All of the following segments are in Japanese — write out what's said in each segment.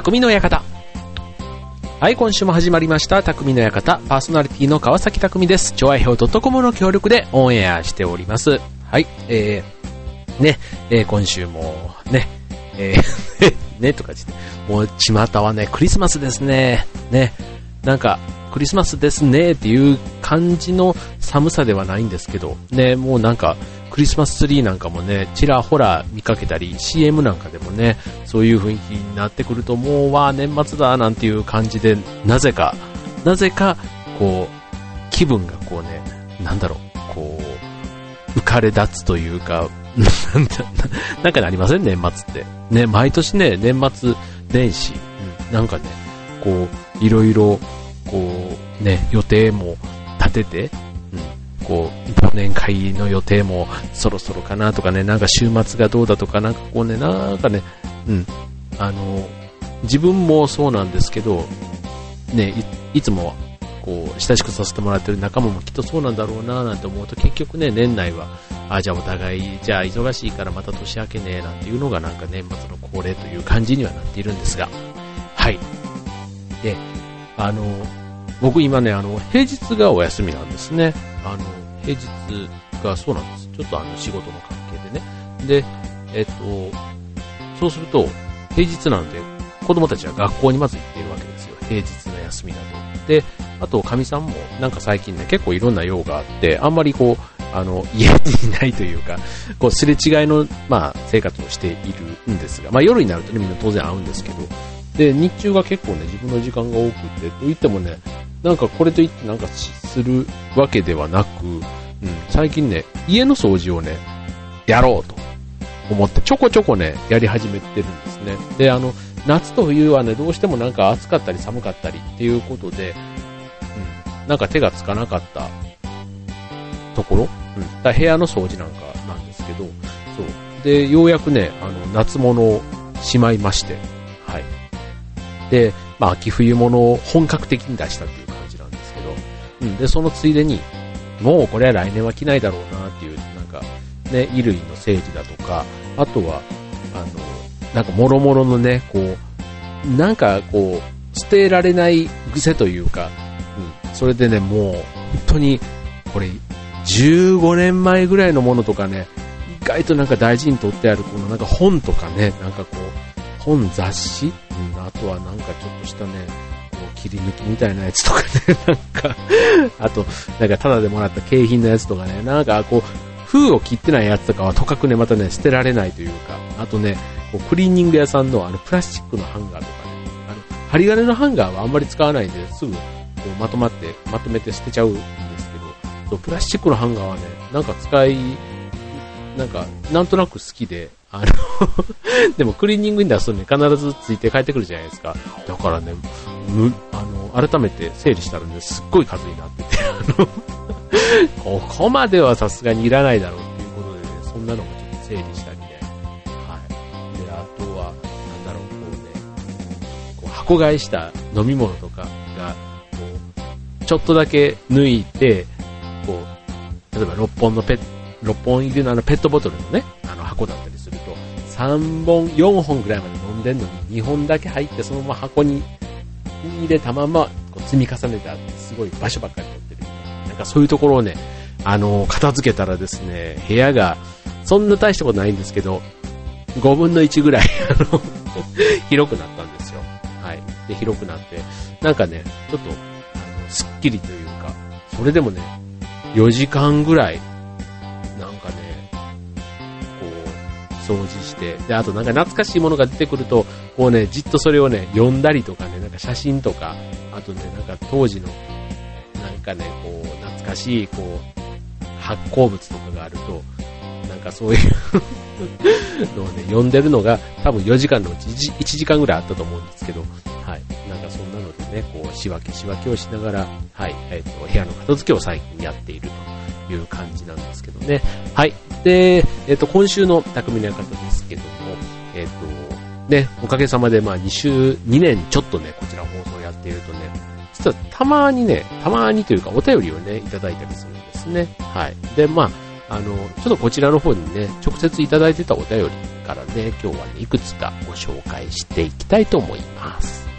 匠の館。はい、今週も始まりました、匠の館。パーソナリティの川崎匠です。超愛表 .com の協力でオンエアしております。はい、えー、ね、えー今週も、ね、えー、ね、とか言って、もう、巷はね、クリスマスですね。ね、なんか、クリスマスですねっていう感じの寒さではないんですけど、ね、もうなんか、クリスマスツリーなんかもね、ちらほら見かけたり、CM なんかでもね、そういう雰囲気になってくると、もう、わ、年末だ、なんていう感じで、なぜか、なぜか、こう、気分がこうね、なんだろう、こう、浮かれ立つというか、なんだなんかなりません？年末って。ね、毎年ね、年末年始、うん、なんかね、こう、いろいろ、こう、ね、予定も立てて、こう、忘年会の予定もそろそろかなとかね、なんか週末がどうだとか、なんかこうね、なんかね、うん、あの、自分もそうなんですけど、ね、いつも、こう、親しくさせてもらってる仲間もきっとそうなんだろうななんて思うと、結局ね、年内は、あ、じゃあお互い、じゃあ忙しいからまた年明けねなんていうのがなんか年末の恒例という感じにはなっているんですが、はい。で、あの、僕今ね、あの、平日がお休みなんですね。あの、平日がそうなんです。ちょっとあの、仕事の関係でね。で、えっと、そうすると、平日なんで、子供たちは学校にまず行っているわけですよ。平日の休みだと。で、あと、かみさんも、なんか最近ね、結構いろんな用があって、あんまりこう、あの、家にいないというか、こう、すれ違いの、まあ、生活をしているんですが、まあ、夜になるとね、みんな当然会うんですけど、で、日中が結構ね、自分の時間が多くて、と言ってもね、なんかこれといってなんかするわけではなく、うん、最近ね、家の掃除をね、やろうと思って、ちょこちょこね、やり始めてるんですね。で、あの、夏と冬はね、どうしてもなんか暑かったり寒かったりっていうことで、うん、なんか手がつかなかったところ、うん、だ部屋の掃除なんかなんですけど、そう。で、ようやくね、あの、夏物をしまいまして、はい。で、まあ、秋冬物を本格的に出したってうん、で、そのついでに、もうこれは来年は着ないだろうなっていう、なんか、ね、衣類の整理だとか、あとは、あの、なんか、もろもろのね、こう、なんか、こう、捨てられない癖というか、うん、それでね、もう、本当に、これ、15年前ぐらいのものとかね、意外となんか大事に取ってある、このなんか本とかね、なんかこう、本雑誌、うん、あとはなんかちょっとしたね、切り抜きみたいなやつとかね、なんか、あと、なんかタダでもらった景品のやつとかね、なんかこう、封を切ってないやつとかはとかくね、またね、捨てられないというか、あとね、こうクリーニング屋さんのあのプラスチックのハンガーとかね、あの、針金のハンガーはあんまり使わないんで、すぐこうまとまって、まとめて捨てちゃうんですけど、そうプラスチックのハンガーはね、なんか使い、なんか、なんとなく好きで、あの でもクリーニングに出すとね、必ずついて帰ってくるじゃないですか。だからね、む、あの、改めて整理したらね、すっごい数になってて、あの、ここまではさすがにいらないだろうっていうことでね、そんなのもちょっと整理したりね。はい。で、あとは、なんだろう、こうね、こう箱買いした飲み物とかが、こう、ちょっとだけ抜いて、こう、例えば6本のペッ6本入りのあのペットボトルのね、あの箱だったり、3本、4本ぐらいまで飲んでんのに2本だけ入ってそのまま箱に入れたままこう積み重ねてあって、すごい場所ばっかり取ってるな。なんかそういうところをね、あの、片付けたらですね、部屋が、そんな大したことないんですけど、5分の1ぐらい、あの、広くなったんですよ。はい。で、広くなって、なんかね、ちょっと、あの、すっきりというか、それでもね、4時間ぐらい、掃除して、で、あとなんか懐かしいものが出てくると、こうね、じっとそれをね、読んだりとかね、なんか写真とか、あとね、なんか当時の、なんかね、こう、懐かしい、こう、発酵物とかがあると、なんかそういう のをね、読んでるのが、多分4時間のうち 1, 1時間ぐらいあったと思うんですけど、はい。なんかそんなのでね、こう、仕分け仕分けをしながら、はい、えっ、と、部屋の片付けを最近やっているという感じなんですけどね。はい。で、えっ、と、今週の匠の館ですけども、えっ、と、ね、おかげさまで、まあ、2週、2年ちょっとね、こちら放送やっているとね、実はたまにね、たまにというかお便りをね、いただいたりするんですね。はい。で、まあ、あの、ちょっとこちらの方にね、直接いただいてたお便りからね、今日はね、いくつかご紹介していきたいと思います。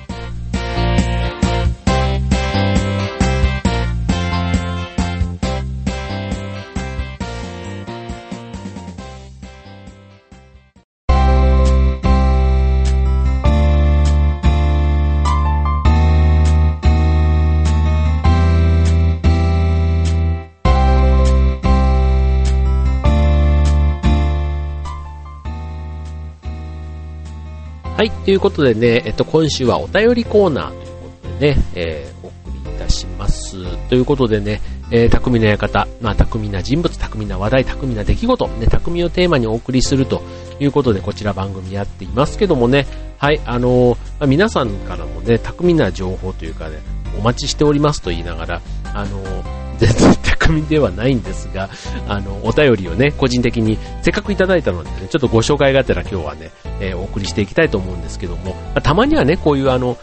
はい、ということでね、えっと、今週はお便りコーナーということでね、えー、お送りいたします。ということでね、えー、匠の館、まあ、匠な人物、匠な話題、匠な出来事、ね、匠をテーマにお送りするということで、こちら番組やっていますけどもね、はい、あのー、まあ、皆さんからもね、匠な情報というかね、お待ちしておりますと言いながら、あのー全然匠ではないんですが、あの、お便りをね、個人的にせっかくいただいたので、ね、ちょっとご紹介がてら今日はね、えー、お送りしていきたいと思うんですけども、まあ、たまにはね、こういうあの、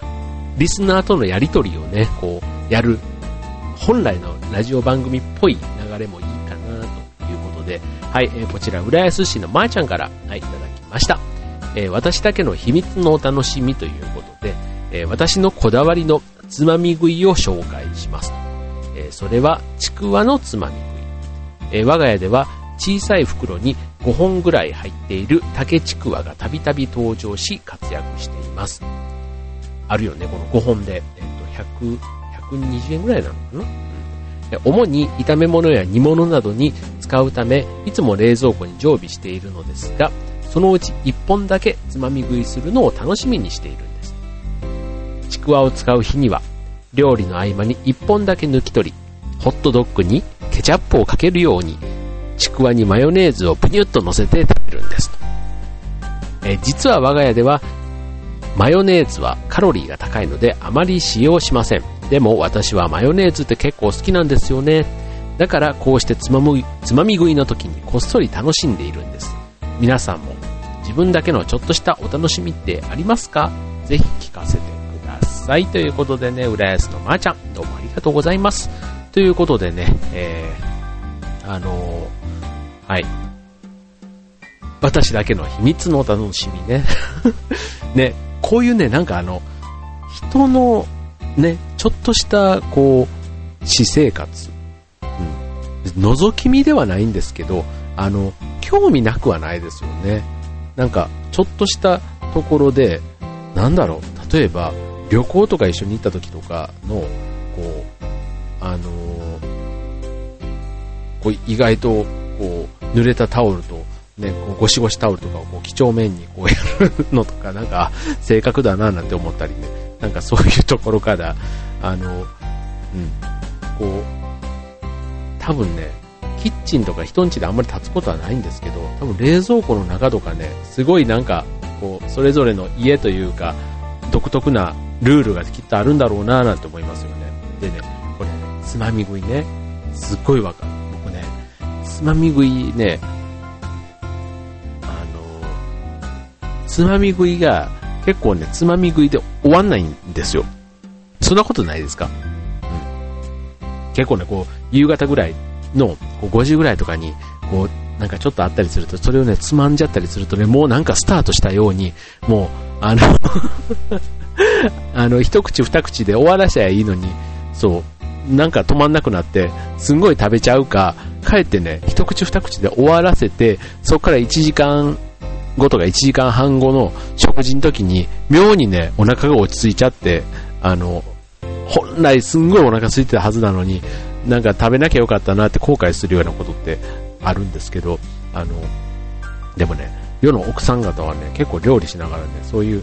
リスナーとのやりとりをね、こう、やる、本来のラジオ番組っぽい流れもいいかな、ということで、はい、えー、こちら、浦安市のまーちゃんから、はい、いただきました。えー、私だけの秘密のお楽しみということで、え、私のこだわりのつまみ食いを紹介します。えそれはちくわのつまみ食い、え我が家では小さい袋に5本ぐらい入っている竹ちくわがたびたび登場し活躍しています。あるよね、この5本で、えっと、100、120円ぐらいなのかな、うん、主に炒め物や煮物などに使うため、いつも冷蔵庫に常備しているのですが、そのうち1本だけつまみ食いするのを楽しみにしているんです。ちくわを使う日には、料理の合間に1本だけ抜き取り、ホットドッグにケチャップをかけるように、ちくわにマヨネーズをプニュッと乗せて食べるんです。え実は我が家では、マヨネーズはカロリーが高いのであまり使用しません。でも私はマヨネーズって結構好きなんですよね。だからこうしてつまむつまみ食いの時にこっそり楽しんでいるんです。皆さんも自分だけのちょっとしたお楽しみってありますか？ぜひ聞かせてさい。ということでね、浦安のまーちゃん、どうもありがとうございます。ということでね、えー、あのー、はい。私だけの秘密のお楽しみね。ね、こういうね、なんかあの、人のね、ちょっとした、こう、私生活、うん、覗き見ではないんですけど、あの、興味なくはないですよね。なんか、ちょっとしたところで、なんだろう、例えば、旅行とか一緒に行った時とかの、こう、あの、こう意外と、こう、濡れたタオルと、ね、こうゴシゴシタオルとかをこう几帳面にこうやるのとか、なんか、正確だななんて思ったりね、なんかそういうところから、あの、うん、こう、多分ね、キッチンとか人んちであんまり立つことはないんですけど、多分冷蔵庫の中とかね、すごいなんか、こう、それぞれの家というか、独特なルールがきっとあるんだろうななんて思いますよね。でね、これね、つまみ食いね、すっごいわかる。僕ね、つまみ食いね、あの、つまみ食いが結構ね、つまみ食いで終わんないんですよ。そんなことないですか？うん。結構ね、こう、夕方ぐらいの、こう5時ぐらいとかに、こう、なんかちょっとあったりすると、それをね、つまんじゃったりするとね、もうなんかスタートしたように、もう、あの あの、一口二口で終わらせゃいいのに、そう、なんか止まんなくなって、すんごい食べちゃうか、かえってね、一口二口で終わらせて、そこから1時間後とか1時間半後の食事の時に、妙にね、お腹が落ち着いちゃって、あの、本来すんごいお腹空いてたはずなのに、なんか食べなきゃよかったなって後悔するようなことってあるんですけど、あの、でもね、世の奥さん方はね、結構料理しながらね、そういう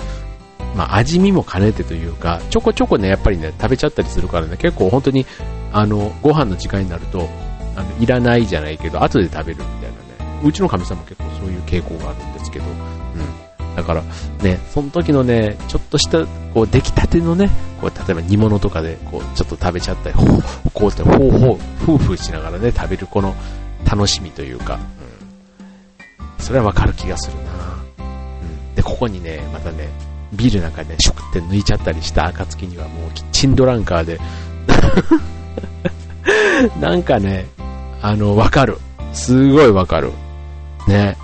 まあ、味見も兼ねてというか、ちょこちょこね、やっぱりね、食べちゃったりするからね、結構本当に、あの、ご飯の時間になると、あの、いらないじゃないけど、後で食べるみたいなね、うちのかみさんも結構そういう傾向があるんですけど、うん。だから、ね、その時のね、ちょっとした、こう、出来たてのね、こう、例えば煮物とかで、こう、ちょっと食べちゃったり、ほう、こうって、ほうほう、ふうふうしながらね、食べるこの楽しみというか、うん。それはわかる気がするなうん。で、ここにね、またね、ビールなんかね、シュクって抜いちゃったりした暁にはもうキッチンドランカーで なんかね、あの、わかる。すごいわかる。ね。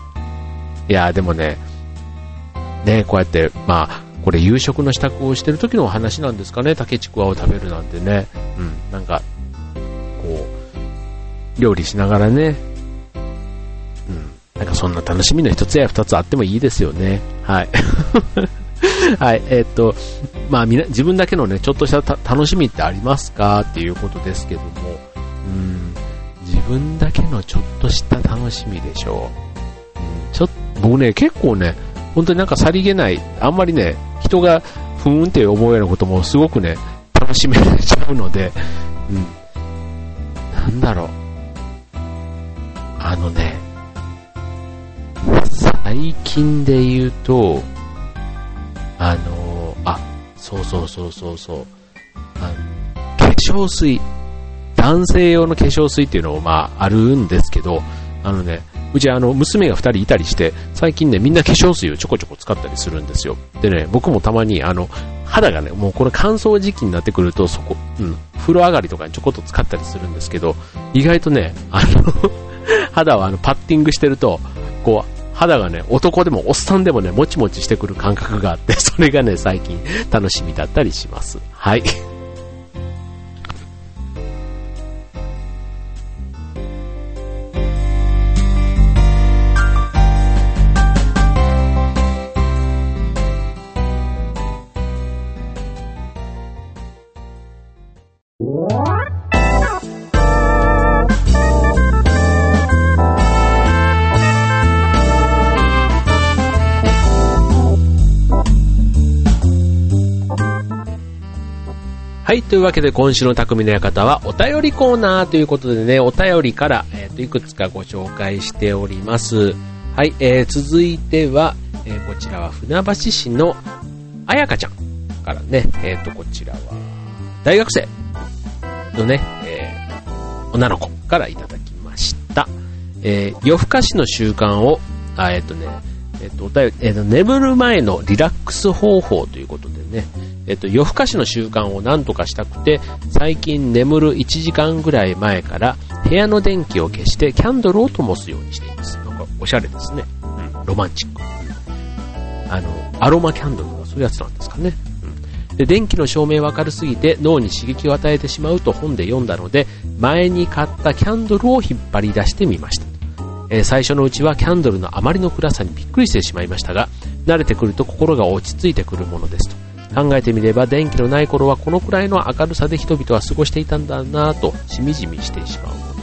いや、でもね、ね、こうやって、まあ、これ夕食の支度をしてる時のお話なんですかね、竹ちくわを食べるなんてね。うん、なんか、こう、料理しながらね、うん、なんかそんな楽しみの一つや二つあってもいいですよね。はい。はい、えー、っと、まあみな、自分だけのね、ちょっとした楽しみってありますかっていうことですけども、うん、自分だけのちょっとした楽しみでしょう。うん、ちょっと、僕ね、結構ね、本当になんかさりげない、あんまりね、人がふーんって思うようなこともすごくね、楽しめちゃうので、うん。なんだろう。あのね、最近で言うと、あのあ、そうそうそうそうそう、あの化粧水、男性用の化粧水っていうのもまああるんですけど、あのね、うちあの娘が2人いたりして、最近ね、みんな化粧水をちょこちょこ使ったりするんですよ。でね、僕もたまにあの、肌がね、もうこれ乾燥時期になってくると、そこ、うん、風呂上がりとかにちょこっと使ったりするんですけど、意外とね、あの 肌はあのパッティングしてると、こう、肌がね、男でもおっさんでもね、もちもちしてくる感覚があって、それがね、最近楽しみだったりします。はい。はい、というわけで今週の匠の館はお便りコーナーということでね、お便りから、えー、といくつかご紹介しております。はい、えー、続いては、えー、こちらは船橋市のあやかちゃんからね、えー、と、こちらは大学生のね、えー、女の子からいただきました。えー、夜更かしの習慣を、あ、えっ、ー、とね、えっ、と、お便り、えっ、と、眠る前のリラックス方法ということでね、えっと、夜更かしの習慣を何とかしたくて、最近眠る1時間ぐらい前から部屋の電気を消してキャンドルを灯すようにしています。なんかおしゃれですね。うん、ロマンチック。あの、アロマキャンドルがそういうやつなんですかね。うん、で、電気の照明は明るすぎて脳に刺激を与えてしまうと本で読んだので、前に買ったキャンドルを引っ張り出してみました。え、最初のうちはキャンドルのあまりの暗さにびっくりしてしまいましたが、慣れてくると心が落ち着いてくるものですと。考えてみれば電気のない頃はこのくらいの明るさで人々は過ごしていたんだなぁとしみじみしてしまうもの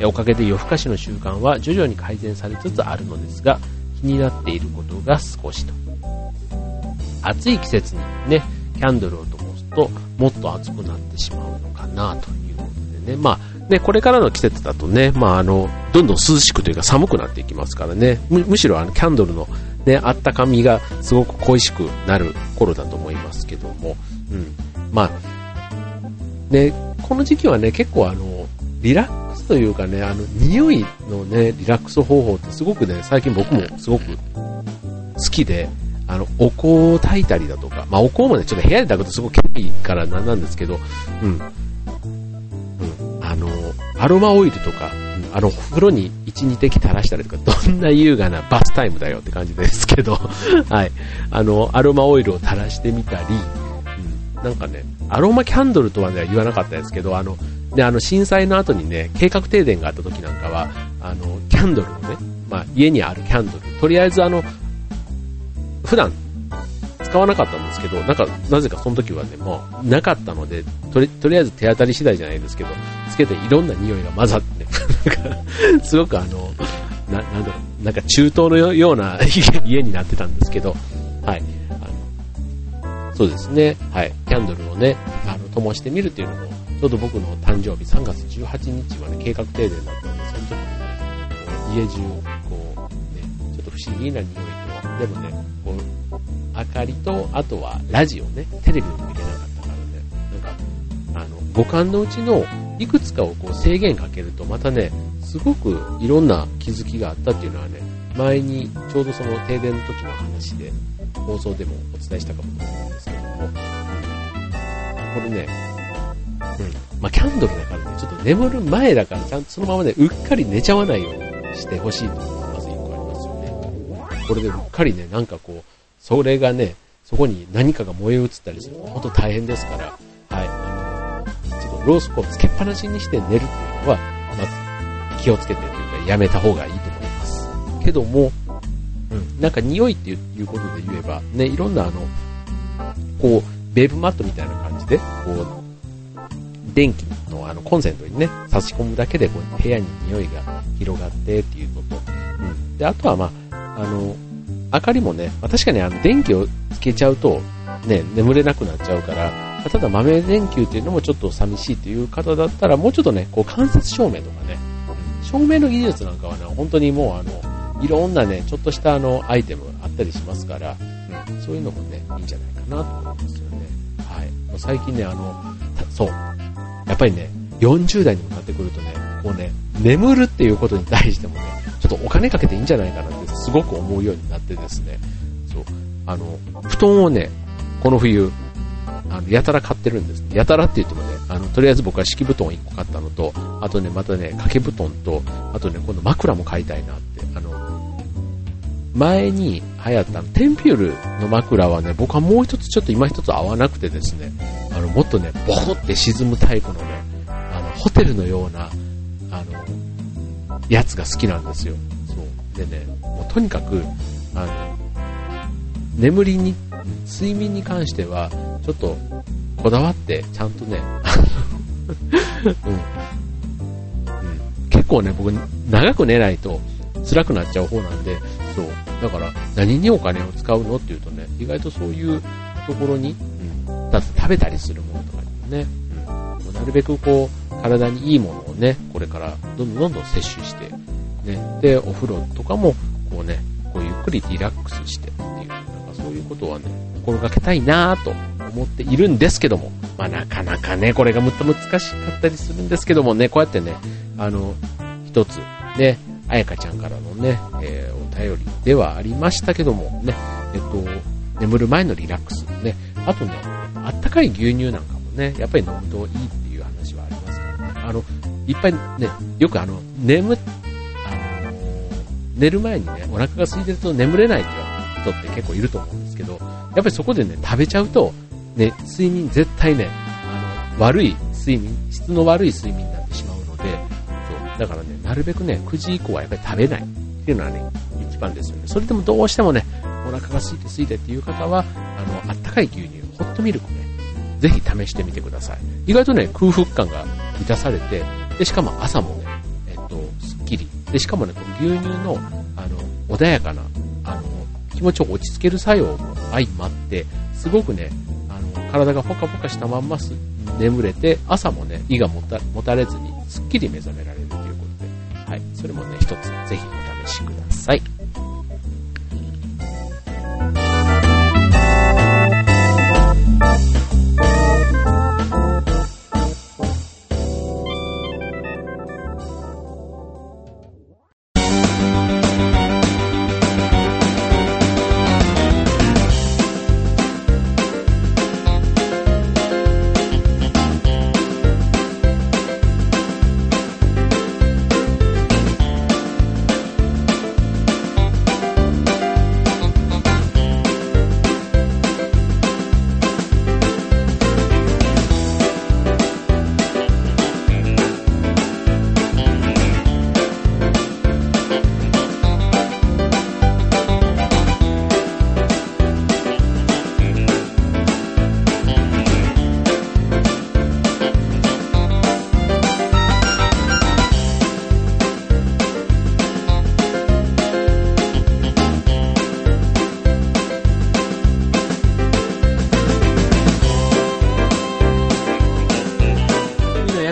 とおかげで夜更かしの習慣は徐々に改善されつつあるのですが気になっていることが少しと。暑い季節にねキャンドルを灯すともっと暑くなってしまうのかなということでね。まあね、これからの季節だとね、まあ、あの、どんどん涼しくというか寒くなっていきますからね、むむしろあのキャンドルのね、あったかみがすごく恋しくなる頃だと思いますけども、うん。まあ、ね、この時期はね、結構あの、リラックスというかね、あの、匂いのね、リラックス方法ってすごくね、最近僕もすごく好きで、あの、お香を炊いたりだとか、まあ、お香もね、ちょっと部屋で炊くとすごく軽いからなんなんですけど、うん。うん。あの、アロマオイルとか、あの、風呂に1、2滴垂らしたりとか、どんな優雅なバスタイムだよって感じですけど、はい。あの、アロマオイルを垂らしてみたり、うん、なんかね、アロマキャンドルとはね、言わなかったですけど、あの、で、あの、震災の後にね、計画停電があった時なんかは、あの、キャンドルをね、まあ、家にあるキャンドル、とりあえずあの、普段使わなかったんですけど、なんか、なぜかその時はね、もう、なかったので、とり、とりあえず手当たり次第じゃないですけど、つけていろんな匂いが混ざって、なんか、すごくあの、な、なんだろう、なんか中東のような 家になってたんですけど、はい。あの、そうですね、はい。キャンドルをね、あの、灯してみるっていうのも、ちょうど僕の誕生日3月18日はね、計画停電だったんで、その時にね、家中を、こう、ね、ちょっと不思議な匂いと、でもね、かりと、あとはラジオね、テレビも見れなかったからね、なんか、あの、五感のうちのいくつかをこう制限かけると、またね、すごくいろんな気づきがあったっていうのはね、前にちょうどその停電の時の話で、放送でもお伝えしたかもしれないんですけども、これね、うん、まあ、キャンドルだからね、ちょっと眠る前だから、ちゃんとそのままね、うっかり寝ちゃわないようにしてほしいというのがまず1個ありますよね。これでうっかりね、なんかこう、それがね、そこに何かが燃え移ったりすると本当大変ですから、はい、あの、ちょっとロースコープつけっぱなしにして寝るっていうのは、まず気をつけてというかやめた方がいいと思います。けども、うん、なんか匂いっていうことで言えば、ね、いろんなあの、こう、ベーブマットみたいな感じで、こう、電気のあのコンセントにね、差し込むだけでこう部屋に匂いが広がってっていうこと。うん。で、あとはまあ、あの、明かりもね、まあ、確かにあの電気をつけちゃうと、ね、眠れなくなっちゃうから、ただ豆電球っていうのもちょっと寂しいっていう方だったら、もうちょっとね、こう間接照明とかね、照明の技術なんかはね、本当にもうあの、いろんなね、ちょっとしたあの、アイテムあったりしますから、うん、そういうのもね、いいんじゃないかなと思いますよね。はい。もう最近ね、あの、そう、やっぱりね、40代にもなってくるとね、こうね、眠るっていうことに対してもね、ちょっとお金かけていいんじゃないかなってすごく思うようになってですね、そう、あの、布団をね、この冬、あの、やたら買ってるんです。やたらって言ってもね、あの、とりあえず僕は敷布団1個買ったのと、あとね、またね、掛け布団と、あとね、今度枕も買いたいなって、あの、前に流行ったテンピュールの枕はね、僕はもう一つちょっと今一つ合わなくてですね、あの、もっとね、ボコって沈むタイプのね、あの、ホテルのような、あの、やつが好きなんですよ。そう。でね、もうとにかく、あの、眠りに、睡眠に関しては、ちょっと、こだわって、ちゃんとね、うん、うん、結構ね、僕、長く寝ないと辛くなっちゃう方なんで、そう。だから、何にお金を使うのっていうとね、意外とそういうところに、うん、だって食べたりするものとかにもね、うん、なるべくこう、体にいいものをね、これからどんどんどんどん摂取して、ね。で、お風呂とかも、こうね、こうゆっくりリラックスしてっていう、なんかそういうことはね、心がけたいなぁと思っているんですけども、まあなかなかね、これがむっと難しかったりするんですけどもね、こうやってね、あの、一つ、ね、あやかちゃんからのね、えー、お便りではありましたけども、ね、えっと、眠る前のリラックス、ね、あとね、あったかい牛乳なんかもね、やっぱり飲むといいってあの、いっぱいね、よくあの、眠っ寝る前にね、お腹が空いてると眠れないっていう人って結構いると思うんですけど、やっぱりそこでね、食べちゃうと、ね、睡眠絶対ね、あの、悪い睡眠、質の悪い睡眠になってしまうので、そう、だからね、なるべくね、9時以降はやっぱり食べないっていうのはね、一番ですよね。それでもどうしてもね、お腹が空いて空いてっていう方は、あの、あったかい牛乳、ホットミルクね、ぜひ試してみてください。意外とね、空腹感が満たされて、で、しかも朝もね、えっと、すっきり。で、しかもね、この牛乳の、あの、穏やかな、あの、気持ちを落ち着ける作用も相まって、すごくね、あの、体がポカポカしたまんます眠れて、朝もね、胃がもたもたれずに、すっきり目覚められるということで、はい、それもね、一つ、ぜひお試しください。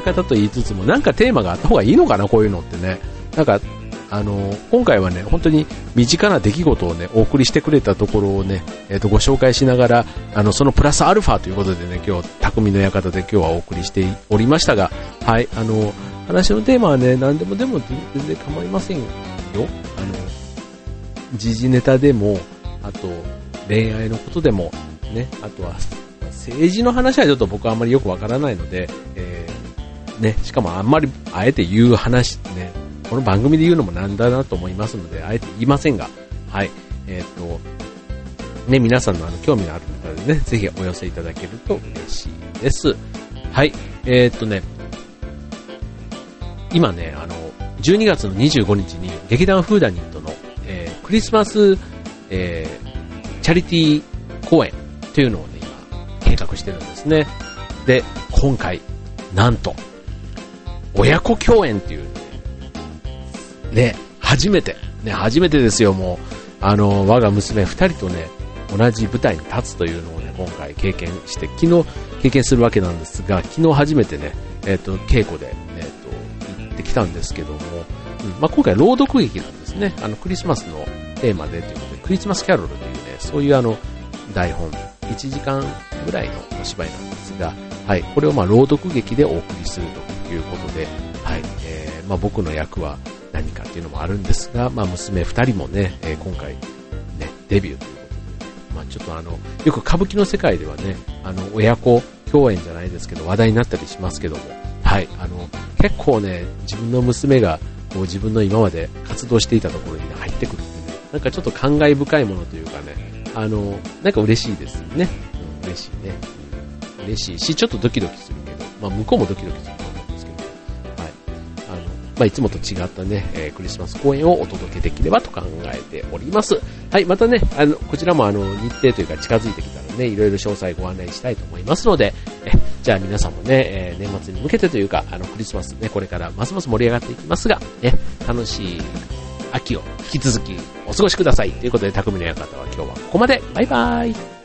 方と言いつつも、なんかテーマがあった方がいいのかな、こういうのってね。なんか、あの、今回はね、本当に身近な出来事をね、お送りしてくれたところをね、えっ、ー、と、ご紹介しながら、あの、そのプラスアルファということでね、今日、匠の館で今日はお送りしておりましたが、はい、あの、話のテーマはね、何でもでも全然構いませんよ。あの、時事ネタでも、あと、恋愛のことでも、ね、あとは、政治の話はちょっと僕はあんまりよくわからないので、えーね、しかもあんまりあえて言う話、ね、この番組で言うのもなんだなと思いますので、あえて言いませんが、はい、えっ、と、ね、皆さんのあの興味のある方でね、ぜひお寄せいただけると嬉しいです。はい、えー、っとね、今ね、あの、12月の25日に劇団フーダニットの、えー、クリスマス、えー、チャリティー公演というのをね、今、計画してるんですね。で、今回、なんと、親子共演っていう、ね、初めて、ね、初めてですよ、もう、あの、我が娘二人とね、同じ舞台に立つというのをね、今回経験して、昨日経験するわけなんですが、昨日初めてね、えっ、ー、と、稽古で、えっ、ー、と、行ってきたんですけども、うんまあ、今回朗読劇なんですね。あの、クリスマスのテーマでということで、クリスマスキャロルというね、そういうあの、台本、1時間ぐらいのお芝居なんですが、はい、これをまあ朗読劇でお送りすると。いうことで、はい、えー、まあ僕の役は何かっていうのもあるんですが、まあ娘2人もね、えー、今回、ね、デビューということでまあ、ちょっとあの、よく歌舞伎の世界ではね、あの、親子共演じゃないですけど、話題になったりしますけども、はい、あの、結構ね、自分の娘が、こう自分の今まで活動していたところに、ね、入ってくるってね、なんかちょっと感慨深いものというかね、あの、なんか嬉しいですよね。うん、嬉しいね。嬉しいし、ちょっとドキドキするけど、まあ向こうもドキドキするまあ、いつもと違ったね、えー、クリスマス公演をお届けできればと考えております。はい、またね、あの、こちらもあの、日程というか近づいてきたらね、いろいろ詳細ご案内したいと思いますので、えじゃあ皆さんもね、えー、年末に向けてというか、あの、クリスマスね、これからますます盛り上がっていきますが、ね、楽しい秋を引き続きお過ごしください。ということで、匠の館は今日はここまで。バイバーイ。